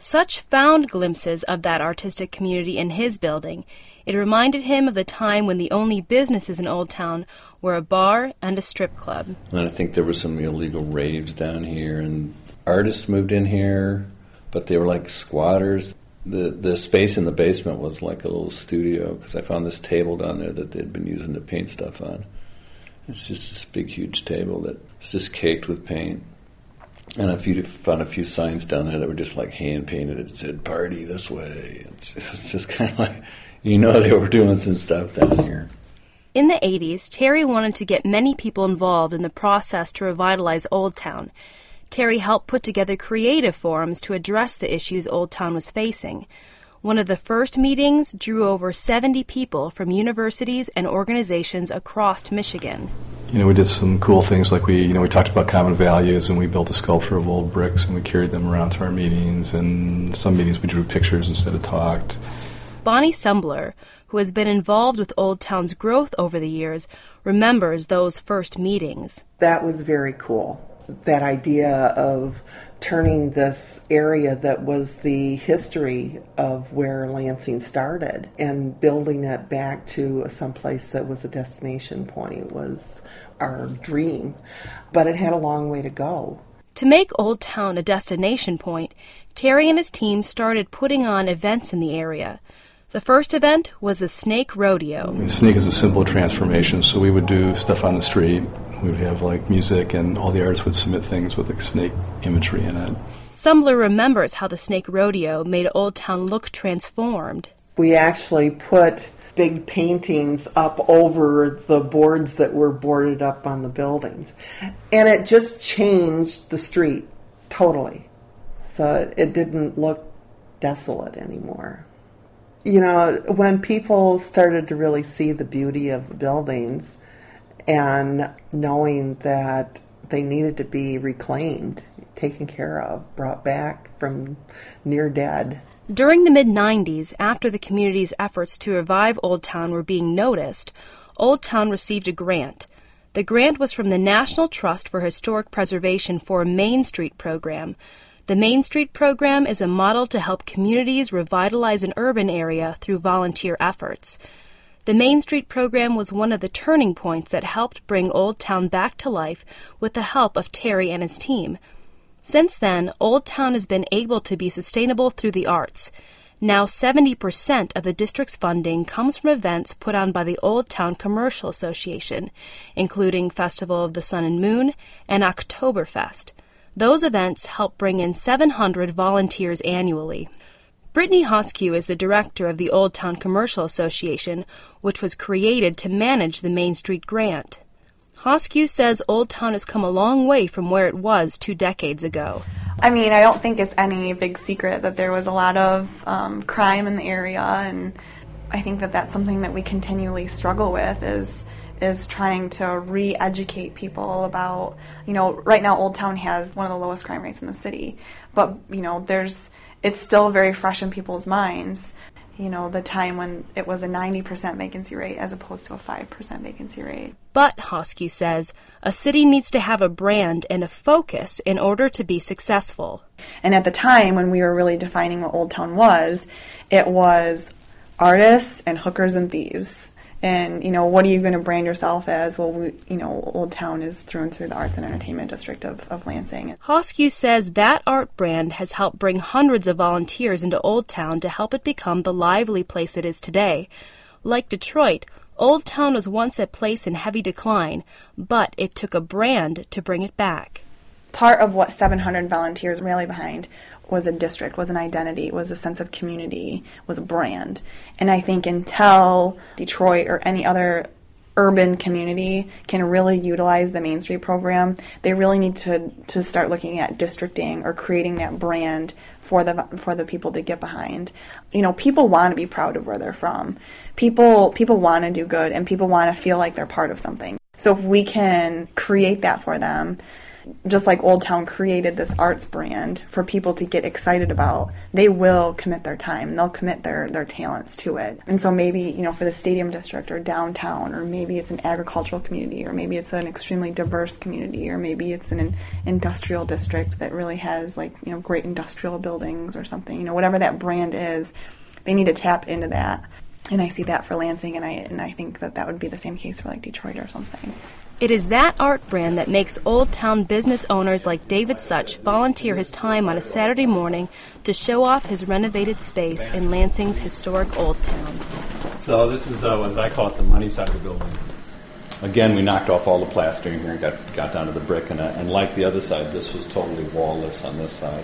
Such found glimpses of that artistic community in his building. It reminded him of the time when the only businesses in Old Town were a bar and a strip club. And I think there were some illegal raves down here, and artists moved in here, but they were like squatters. The the space in the basement was like a little studio because I found this table down there that they'd been using to paint stuff on. It's just this big, huge table that's just caked with paint. And a few found a few signs down there that were just like hand painted. It said "Party this way." It's, it's just kind of like you know they were doing some stuff down here. In the 80s, Terry wanted to get many people involved in the process to revitalize Old Town. Terry helped put together creative forums to address the issues Old Town was facing. One of the first meetings drew over 70 people from universities and organizations across Michigan. You know, we did some cool things like we, you know, we talked about common values and we built a sculpture of old bricks and we carried them around to our meetings. And some meetings we drew pictures instead of talked. Bonnie Sumbler, who has been involved with Old Town's growth over the years, remembers those first meetings. That was very cool. That idea of turning this area that was the history of where Lansing started and building it back to someplace that was a destination point was our dream. But it had a long way to go. To make Old Town a destination point, Terry and his team started putting on events in the area. The first event was the Snake Rodeo. The snake is a simple transformation, so we would do stuff on the street. We would have like music, and all the artists would submit things with the snake imagery in it. Sumbler remembers how the Snake Rodeo made Old Town look transformed. We actually put big paintings up over the boards that were boarded up on the buildings. And it just changed the street totally. So it, it didn't look desolate anymore. You know, when people started to really see the beauty of the buildings and knowing that they needed to be reclaimed, taken care of, brought back from near dead. During the mid 90s, after the community's efforts to revive Old Town were being noticed, Old Town received a grant. The grant was from the National Trust for Historic Preservation for a Main Street program. The Main Street program is a model to help communities revitalize an urban area through volunteer efforts. The Main Street program was one of the turning points that helped bring Old Town back to life with the help of Terry and his team. Since then, Old Town has been able to be sustainable through the arts. Now 70% of the district's funding comes from events put on by the Old Town Commercial Association, including Festival of the Sun and Moon and Oktoberfest. Those events help bring in 700 volunteers annually. Brittany Hoszkiw is the director of the Old Town Commercial Association, which was created to manage the Main Street grant. Hoszkiw says Old Town has come a long way from where it was two decades ago. I mean, I don't think it's any big secret that there was a lot of um, crime in the area, and I think that that's something that we continually struggle with is is trying to re-educate people about, you know, right now Old Town has one of the lowest crime rates in the city, but you know, there's it's still very fresh in people's minds. You know, the time when it was a 90% vacancy rate as opposed to a 5% vacancy rate. But, Hoszkiw says, a city needs to have a brand and a focus in order to be successful. And at the time when we were really defining what Old Town was, it was artists and hookers and thieves and you know what are you going to brand yourself as? Well we, you know old town is through and through the arts and entertainment district of, of lansing. Hoszkiw says that art brand has helped bring hundreds of volunteers into old town to help it become the lively place it is today. Like detroit old town was once a place in heavy decline but it took a brand to bring it back. Part of what 700 volunteers rally behind was a district, was an identity, was a sense of community, was a brand. And I think until Detroit or any other urban community can really utilize the Main Street program, they really need to, to start looking at districting or creating that brand for the for the people to get behind. You know, people want to be proud of where they're from. People people want to do good and people want to feel like they're part of something. So if we can create that for them, just like Old Town created this arts brand for people to get excited about, they will commit their time. They'll commit their, their talents to it. And so maybe, you know, for the stadium district or downtown, or maybe it's an agricultural community, or maybe it's an extremely diverse community, or maybe it's an industrial district that really has like, you know, great industrial buildings or something. You know, whatever that brand is, they need to tap into that. And I see that for Lansing, and I and I think that that would be the same case for like Detroit or something. It is that art brand that makes Old Town business owners like David Such volunteer his time on a Saturday morning to show off his renovated space in Lansing's historic Old Town. So this is, uh, as I call it, the money side of the building. Again, we knocked off all the plastering here and got, got down to the brick, and, uh, and like the other side, this was totally wallless on this side.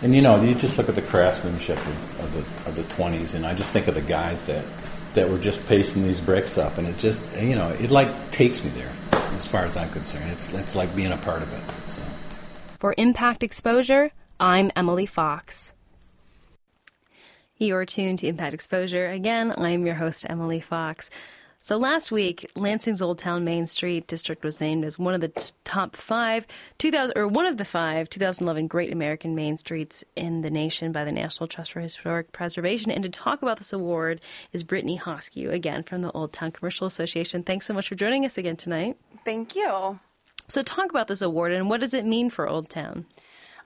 And you know, you just look at the craftsmanship of, of the of the 20s, and I just think of the guys that that were just pasting these bricks up, and it just you know, it like takes me there as far as I'm concerned. It's it's like being a part of it. So. For Impact Exposure, I'm Emily Fox. You're tuned to Impact Exposure. Again, I'm your host, Emily Fox. So last week, Lansing's Old Town Main Street district was named as one of the t- top five 2000 or one of the five 2011 Great American Main Streets in the nation by the National Trust for Historic Preservation. And to talk about this award is Brittany Hoszkiw, again from the Old Town Commercial Association. Thanks so much for joining us again tonight. Thank you. So talk about this award and what does it mean for Old Town?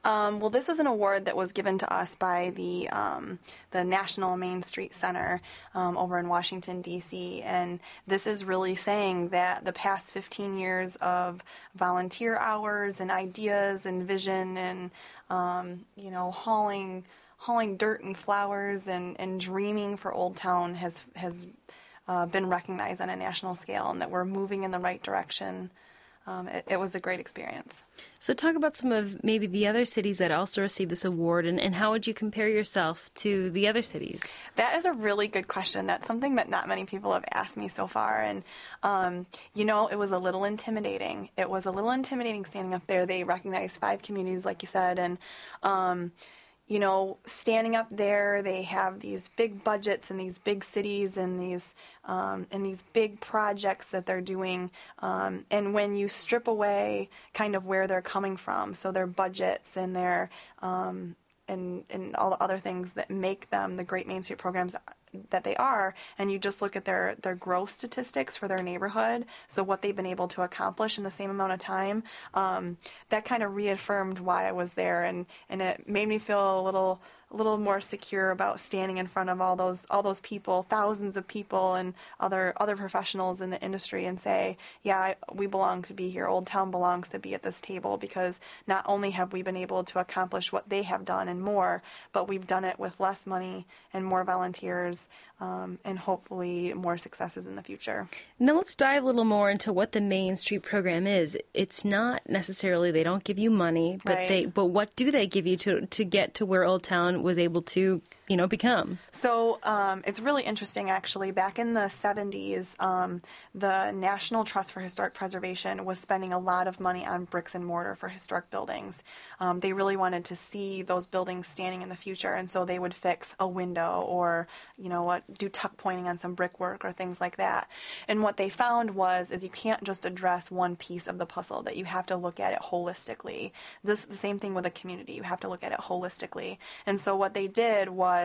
Um, well, this is an award that was given to us by the um, the National Main Street Center um, over in Washington D.C. And this is really saying that the past 15 years of volunteer hours and ideas and vision and um, you know hauling hauling dirt and flowers and, and dreaming for Old Town has has uh, been recognized on a national scale, and that we're moving in the right direction. Um, it, it, was a great experience. So, talk about some of maybe the other cities that also received this award, and, and how would you compare yourself to the other cities? That is a really good question. That's something that not many people have asked me so far. And, um, you know, it was a little intimidating. It was a little intimidating standing up there. They recognized five communities, like you said, and, um, you know, standing up there, they have these big budgets in these big cities and these um, and these big projects that they're doing. Um, and when you strip away kind of where they're coming from, so their budgets and their um, and and all the other things that make them the great Main Street programs that they are and you just look at their their growth statistics for their neighborhood so what they've been able to accomplish in the same amount of time um, that kind of reaffirmed why I was there and and it made me feel a little a little more secure about standing in front of all those all those people, thousands of people, and other other professionals in the industry, and say, "Yeah, we belong to be here. Old Town belongs to be at this table because not only have we been able to accomplish what they have done and more, but we've done it with less money and more volunteers, um, and hopefully more successes in the future." Now let's dive a little more into what the Main Street program is. It's not necessarily they don't give you money, but right. they but what do they give you to to get to where Old Town was able to, you know, become. So um, it's really interesting, actually. Back in the 70s, um, the National Trust for Historic Preservation was spending a lot of money on bricks and mortar for historic buildings. Um, they really wanted to see those buildings standing in the future, and so they would fix a window or, you know, what, do tuck pointing on some brickwork or things like that. And what they found was is you can't just address one piece of the puzzle; that you have to look at it holistically. This the same thing with a community; you have to look at it holistically. And so so what they did was,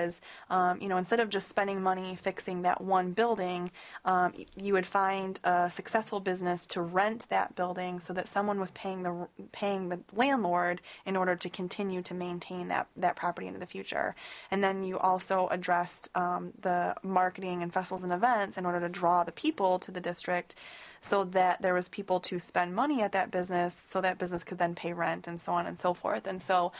um, you know, instead of just spending money fixing that one building, um, you would find a successful business to rent that building so that someone was paying the paying the landlord in order to continue to maintain that that property into the future. And then you also addressed um, the marketing and festivals and events in order to draw the people to the district so that there was people to spend money at that business so that business could then pay rent and so on and so forth. And so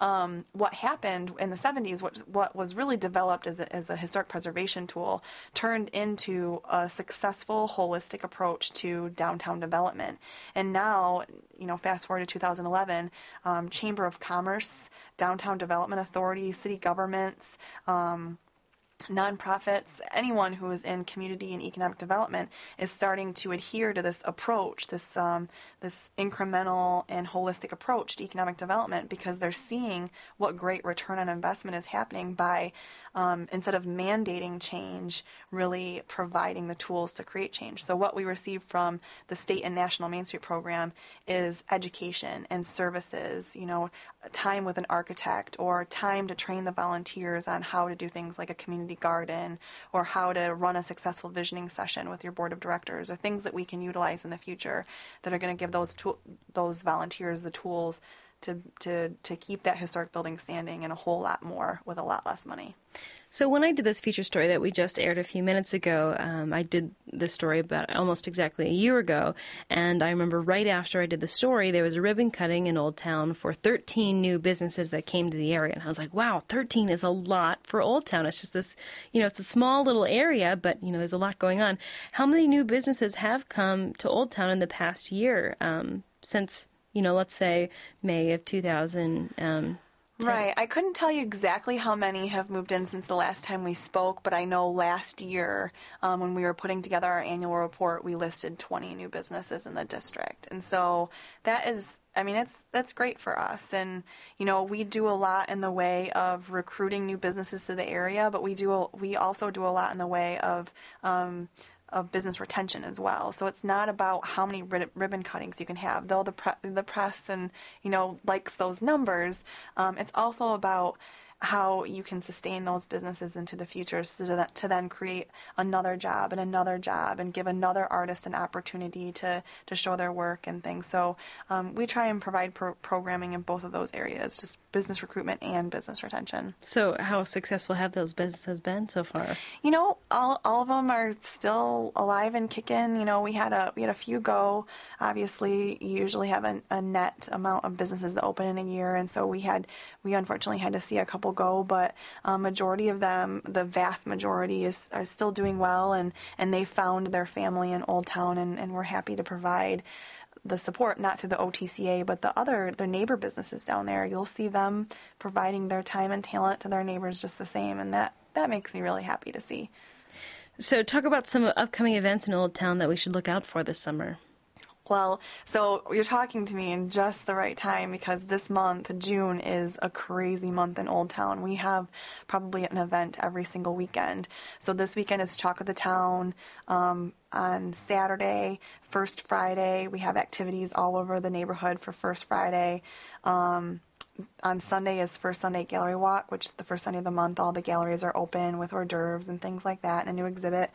um, what happened in the 70s, what, what was really developed as a, as a historic preservation tool, turned into a successful holistic approach to downtown development. And now, you know, fast forward to 2011, um, Chamber of Commerce, Downtown Development Authority, city governments, um, nonprofits, anyone who is in community and economic development is starting to adhere to this approach, this um, this incremental and holistic approach to economic development, because they're seeing what great return on investment is happening by um, instead of mandating change, really providing the tools to create change. So what we receive from the state and national Main Street program is education and services. You know, time with an architect or time to train the volunteers on how to do things like a community garden or how to run a successful visioning session with your board of directors or things that we can utilize in the future that are going to give those those volunteers the tools to, to, to keep that historic building standing and a whole lot more with a lot less money. So when I did this feature story that we just aired a few minutes ago, um, I did this story about almost exactly a year ago, and I remember right after I did the story, there was a ribbon cutting in Old Town for 13 new businesses that came to the area, and I was like, wow, 13 is a lot for Old Town. It's just this, you know, it's a small little area, but you know, there's a lot going on. How many new businesses have come to Old Town in the past year um, since? You know, let's say May of 2000. Um, Right. I couldn't tell you exactly how many have moved in since the last time we spoke, but I know last year um, when we were putting together our annual report, we listed 20 new businesses in the district. And so that is I mean, it's that's great for us, and you know, we do a lot in the way of recruiting new businesses to the area, but we do we also do a lot in the way of um, of business retention as well. So it's not about how many ribbon cuttings you can have, though the pre- the press and you know likes those numbers. Um, it's also about how you can sustain those businesses into the future so that, to then create another job and another job and give another artist an opportunity to, to show their work and things. So um, we try and provide pro- programming in both of those areas, just business recruitment and business retention. So how successful have those businesses been so far? You know, all, all of them are still alive and kicking. You know, we had a we had a few go. Obviously, you usually have a, a net amount of businesses that open in a year, and so we had we unfortunately had to see a couple go, but a majority of them, the vast majority, is are still doing well, and and they found their family in Old Town, and, and we're happy to provide the support, not through the OTCA, but the other their neighbor businesses down there. You'll see them providing their time and talent to their neighbors just the same, and that that makes me really happy to see. So, talk about some upcoming events in Old Town that we should look out for this summer. Well, so you're talking to me in just the right time because this month, June, is a crazy month in Old Town. We have probably an event every single weekend. So this weekend is Chalk of the Town. Um, on Saturday, First Friday, we have activities all over the neighborhood for First Friday. Um, on Sunday is First Sunday Gallery Walk, which is the first Sunday of the month. All the galleries are open with hors d'oeuvres and things like that, and a new exhibit.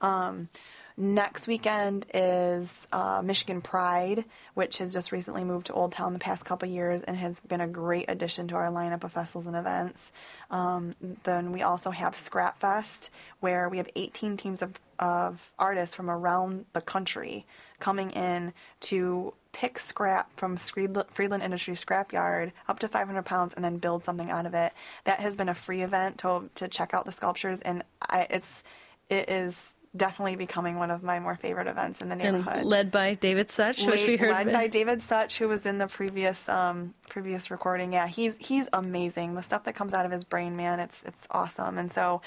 Um, Next weekend is uh, Michigan Pride, which has just recently moved to Old Town the past couple years and has been a great addition to our lineup of festivals and events. Um, then we also have Scrap Fest, where we have 18 teams of, of artists from around the country coming in to pick scrap from Friedland Industry scrapyard up to 500 pounds and then build something out of it. That has been a free event to to check out the sculptures, and I, it's it is definitely becoming one of my more favorite events in the neighborhood. And led by David Such, which we heard. Led by David Such, who was in the previous um, previous recording. Yeah, he's he's amazing. The stuff that comes out of his brain, man, it's it's awesome. And so,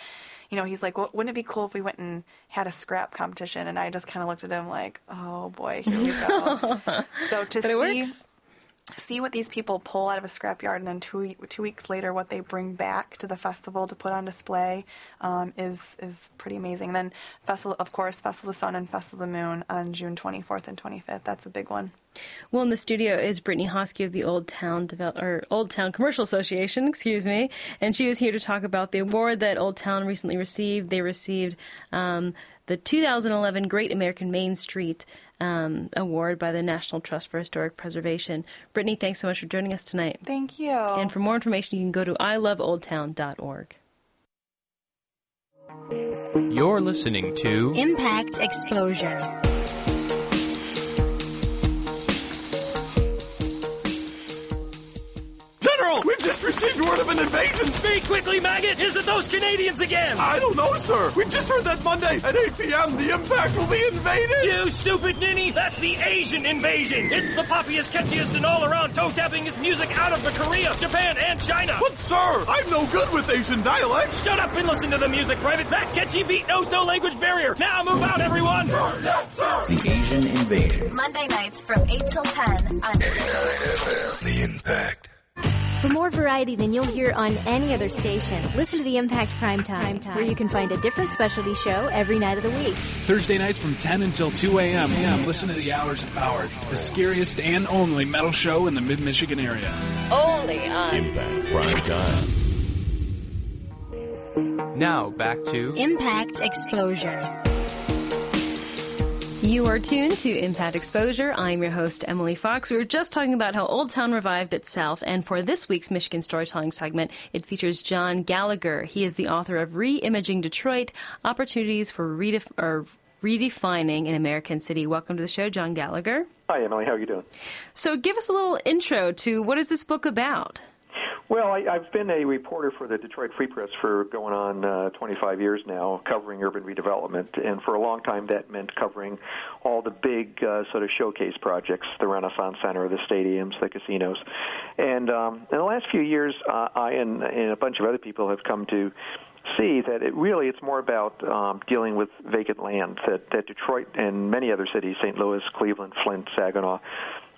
you know, he's like, well, wouldn't it be cool if we went and had a scrap competition? And I just kind of looked at him like, oh boy, here we go. so to see. Works see what these people pull out of a scrapyard and then two two weeks later what they bring back to the festival to put on display um, is is pretty amazing. And then festival, of course, Festival of the Sun and Festival of the Moon on June 24th and 25th. That's a big one. Well, in the studio is Brittany Hoszkiw of the Old Town Devel- or Old Town Commercial Association, excuse me, and she was here to talk about the award that Old Town recently received. They received um, the 2011 Great American Main Street um, award by the National Trust for Historic Preservation. Brittany, thanks so much for joining us tonight. Thank you. And for more information, you can go to iloveoldtown.org. You're listening to Impact Exposure. General, we've just received word of an invasion. Speak quickly, maggot. Is it those Canadians again? I don't know, sir. We just heard that Monday at 8 p.m. the impact will be invaded. You stupid ninny. That's the Asian invasion. It's the poppiest, catchiest, and all-around toe-tapping his music out of the Korea, Japan, and China. But, sir, I'm no good with Asian dialects. Shut up and listen to the music, Private. That catchy beat knows no language barrier. Now move out, everyone. Sir, yes, sir. The Asian invasion. Monday nights from 8 till 10 on 89 FM. The Impact. For more variety than you'll hear on any other station, listen to the Impact Prime Time, where you can find a different specialty show every night of the week. Thursday nights from 10 until 2 a.m. Listen to the Hours of Power, the scariest and only metal show in the Mid Michigan area. Only on Impact Prime Time. Now back to Impact Exposure. You are tuned to Impact Exposure. I'm your host, Emily Fox. We were just talking about how Old Town revived itself, and for this week's Michigan Storytelling segment, it features John Gallagher. He is the author of Re-Imaging Detroit, Opportunities for Redef- or Redefining an American City. Welcome to the show, John Gallagher. Hi, Emily. How are you doing? So give us a little intro to what is this book about? Well, I, I've been a reporter for the Detroit Free Press for going on uh, 25 years now, covering urban redevelopment, and for a long time that meant covering all the big uh, sort of showcase projects, the Renaissance Center, the stadiums, the casinos, and um, in the last few years, uh, I and, and a bunch of other people have come to see that it really it's more about um, dealing with vacant land that, that Detroit and many other cities, St. Louis, Cleveland, Flint, Saginaw,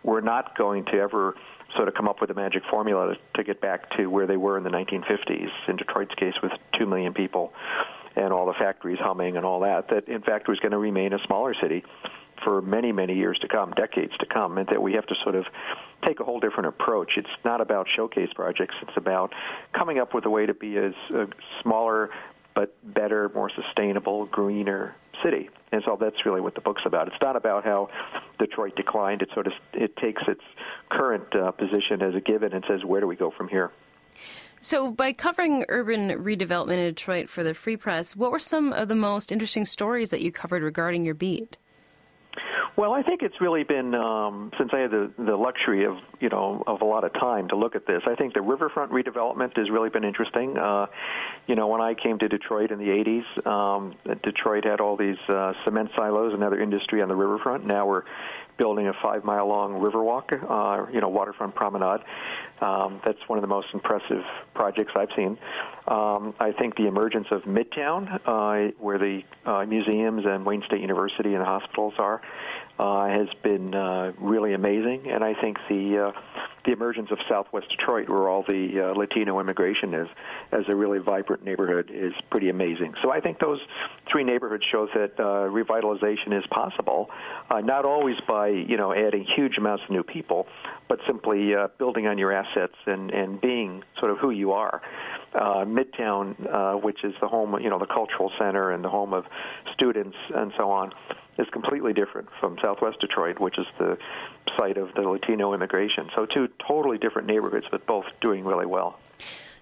we're not going to ever sort of come up with a magic formula to get back to where they were in the 1950s. In Detroit's case, with two million people and all the factories humming and all that, that in fact was going to remain a smaller city for many, many years to come, decades to come, and that we have to sort of take a whole different approach. It's not about showcase projects. It's about coming up with a way to be a, a uh, smaller but better, more sustainable, greener city. And so that's really what the book's about. It's not about how Detroit declined. It sort of it takes its current uh, position as a given and says, where do we go from here? So, by covering urban redevelopment in Detroit for the Free Press, what were some of the most interesting stories that you covered regarding your beat? Well, I think it's really been um, since I had the the luxury of you know of a lot of time to look at this. I think the riverfront redevelopment has really been interesting. Uh, you know, when I came to Detroit in the '80s, um, Detroit had all these uh, cement silos and other industry on the riverfront. Now we're building a five mile long riverwalk, uh, you know, waterfront promenade. Um, that's one of the most impressive projects I've seen. Um, I think the emergence of Midtown, uh, where the uh, museums and Wayne State University and hospitals are, has been uh, really amazing. And I think the uh, the emergence of Southwest Detroit, where all the uh, Latino immigration is, as a really vibrant neighborhood, is pretty amazing. So I think those three neighborhoods shows that uh, revitalization is possible, uh, not always by you know adding huge amounts of new people, but simply uh, building on your assets and and being sort of who you are. Uh, Midtown, uh, which is the home, you know, the cultural center and the home of students and so on, is completely different from Southwest Detroit, which is the site of the Latino immigration. So two totally different neighborhoods, but both doing really well.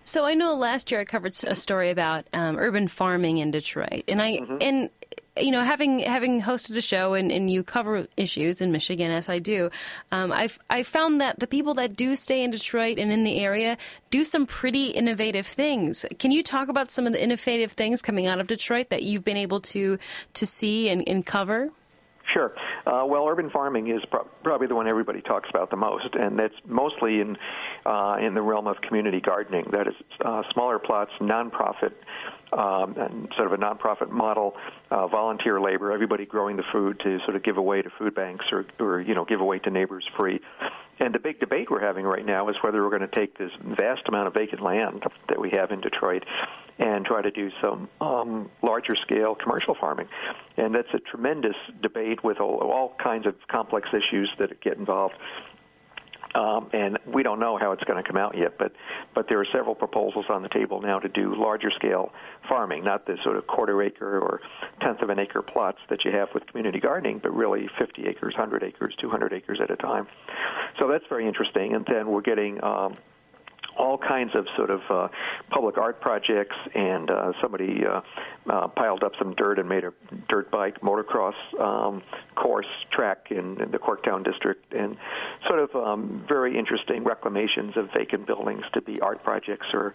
So I know last year I covered a story about um, urban farming in Detroit, and I mm-hmm. and you know, having having hosted a show and, and you cover issues in Michigan as I do, um, I've I found that the people that do stay in Detroit and in the area do some pretty innovative things. Can you talk about some of the innovative things coming out of Detroit that you've been able to to see and, and cover? Sure. Uh, well, urban farming is pro- probably the one everybody talks about the most, and that's mostly in uh, in the realm of community gardening. That is uh, smaller plots, nonprofit um, and sort of a nonprofit model, uh, volunteer labor, everybody growing the food to sort of give away to food banks or, or you know give away to neighbors free. And the big debate we're having right now is whether we're going to take this vast amount of vacant land that we have in Detroit and try to do some um, larger scale commercial farming. And that's a tremendous debate with all, all kinds of complex issues that get involved. Um, and we don't know how it's going to come out yet, but but there are several proposals on the table now to do larger scale farming, not the sort of quarter acre or tenth of an acre plots that you have with community gardening, but really 50 acres, 100 acres, 200 acres at a time. So that's very interesting. And then we're getting um, all kinds of sort of uh, public art projects, and uh, somebody uh, uh, piled up some dirt and made a dirt bike motocross um, course track in, in the Corktown district, and sort of um, very interesting reclamations of vacant buildings to be art projects or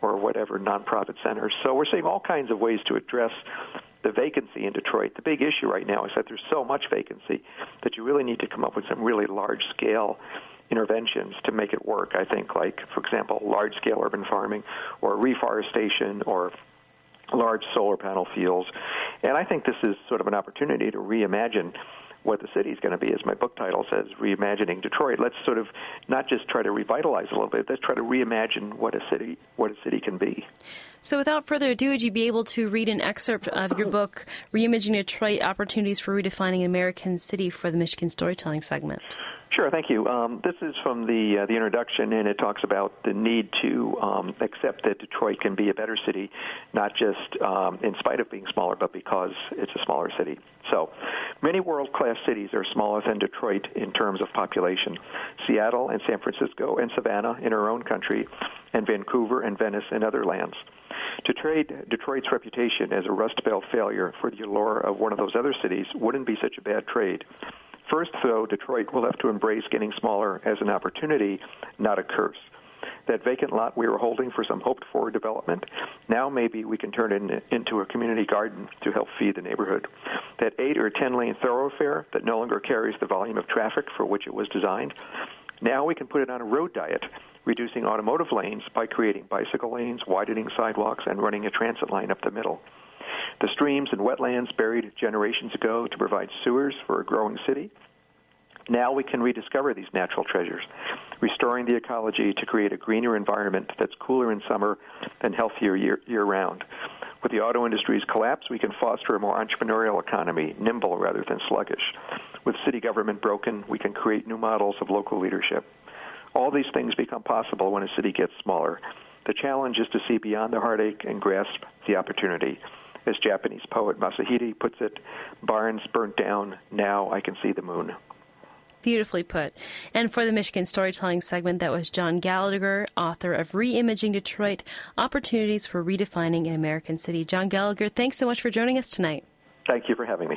or whatever nonprofit centers. So we're seeing all kinds of ways to address the vacancy in Detroit. The big issue right now is that there's so much vacancy that you really need to come up with some really large scale interventions to make it work. I think, like, for example, large scale urban farming or reforestation or large solar panel fields. And I think this is sort of an opportunity to reimagine what the city is going to be, as my book title says, reimagining Detroit. Let's sort of not just try to revitalize a little bit. Let's try to reimagine what a city what a city can be. So, without further ado, would you be able to read an excerpt of your book, Reimagining Detroit: Opportunities for Redefining an American City, for the Michigan Storytelling segment? Sure, thank you. Um, this is from the uh, the introduction, and it talks about the need to um, accept that Detroit can be a better city, not just um, in spite of being smaller, but because it's a smaller city. So, many world-class cities are smaller than Detroit in terms of population. Seattle and San Francisco and Savannah in our own country, and Vancouver and Venice and other lands. To trade Detroit's reputation as a Rust Belt failure for the allure of one of those other cities wouldn't be such a bad trade. First, though, Detroit will have to embrace getting smaller as an opportunity, not a curse. That vacant lot we were holding for some hoped for development, now maybe we can turn it into a community garden to help feed the neighborhood. That 8 or 10 lane thoroughfare that no longer carries the volume of traffic for which it was designed, now we can put it on a road diet, reducing automotive lanes by creating bicycle lanes, widening sidewalks, and running a transit line up the middle. The streams and wetlands buried generations ago to provide sewers for a growing city. Now we can rediscover these natural treasures, restoring the ecology to create a greener environment that's cooler in summer and healthier year, year round. With the auto industry's collapse, we can foster a more entrepreneurial economy, nimble rather than sluggish. With city government broken, we can create new models of local leadership. All these things become possible when a city gets smaller. The challenge is to see beyond the heartache and grasp the opportunity. As Japanese poet Masahide puts it, barns burnt down, now I can see the moon. Beautifully put. And for the Michigan Storytelling segment, that was John Gallagher, author of Reimaging Detroit Opportunities for Redefining an American City. John Gallagher, thanks so much for joining us tonight. Thank you for having me.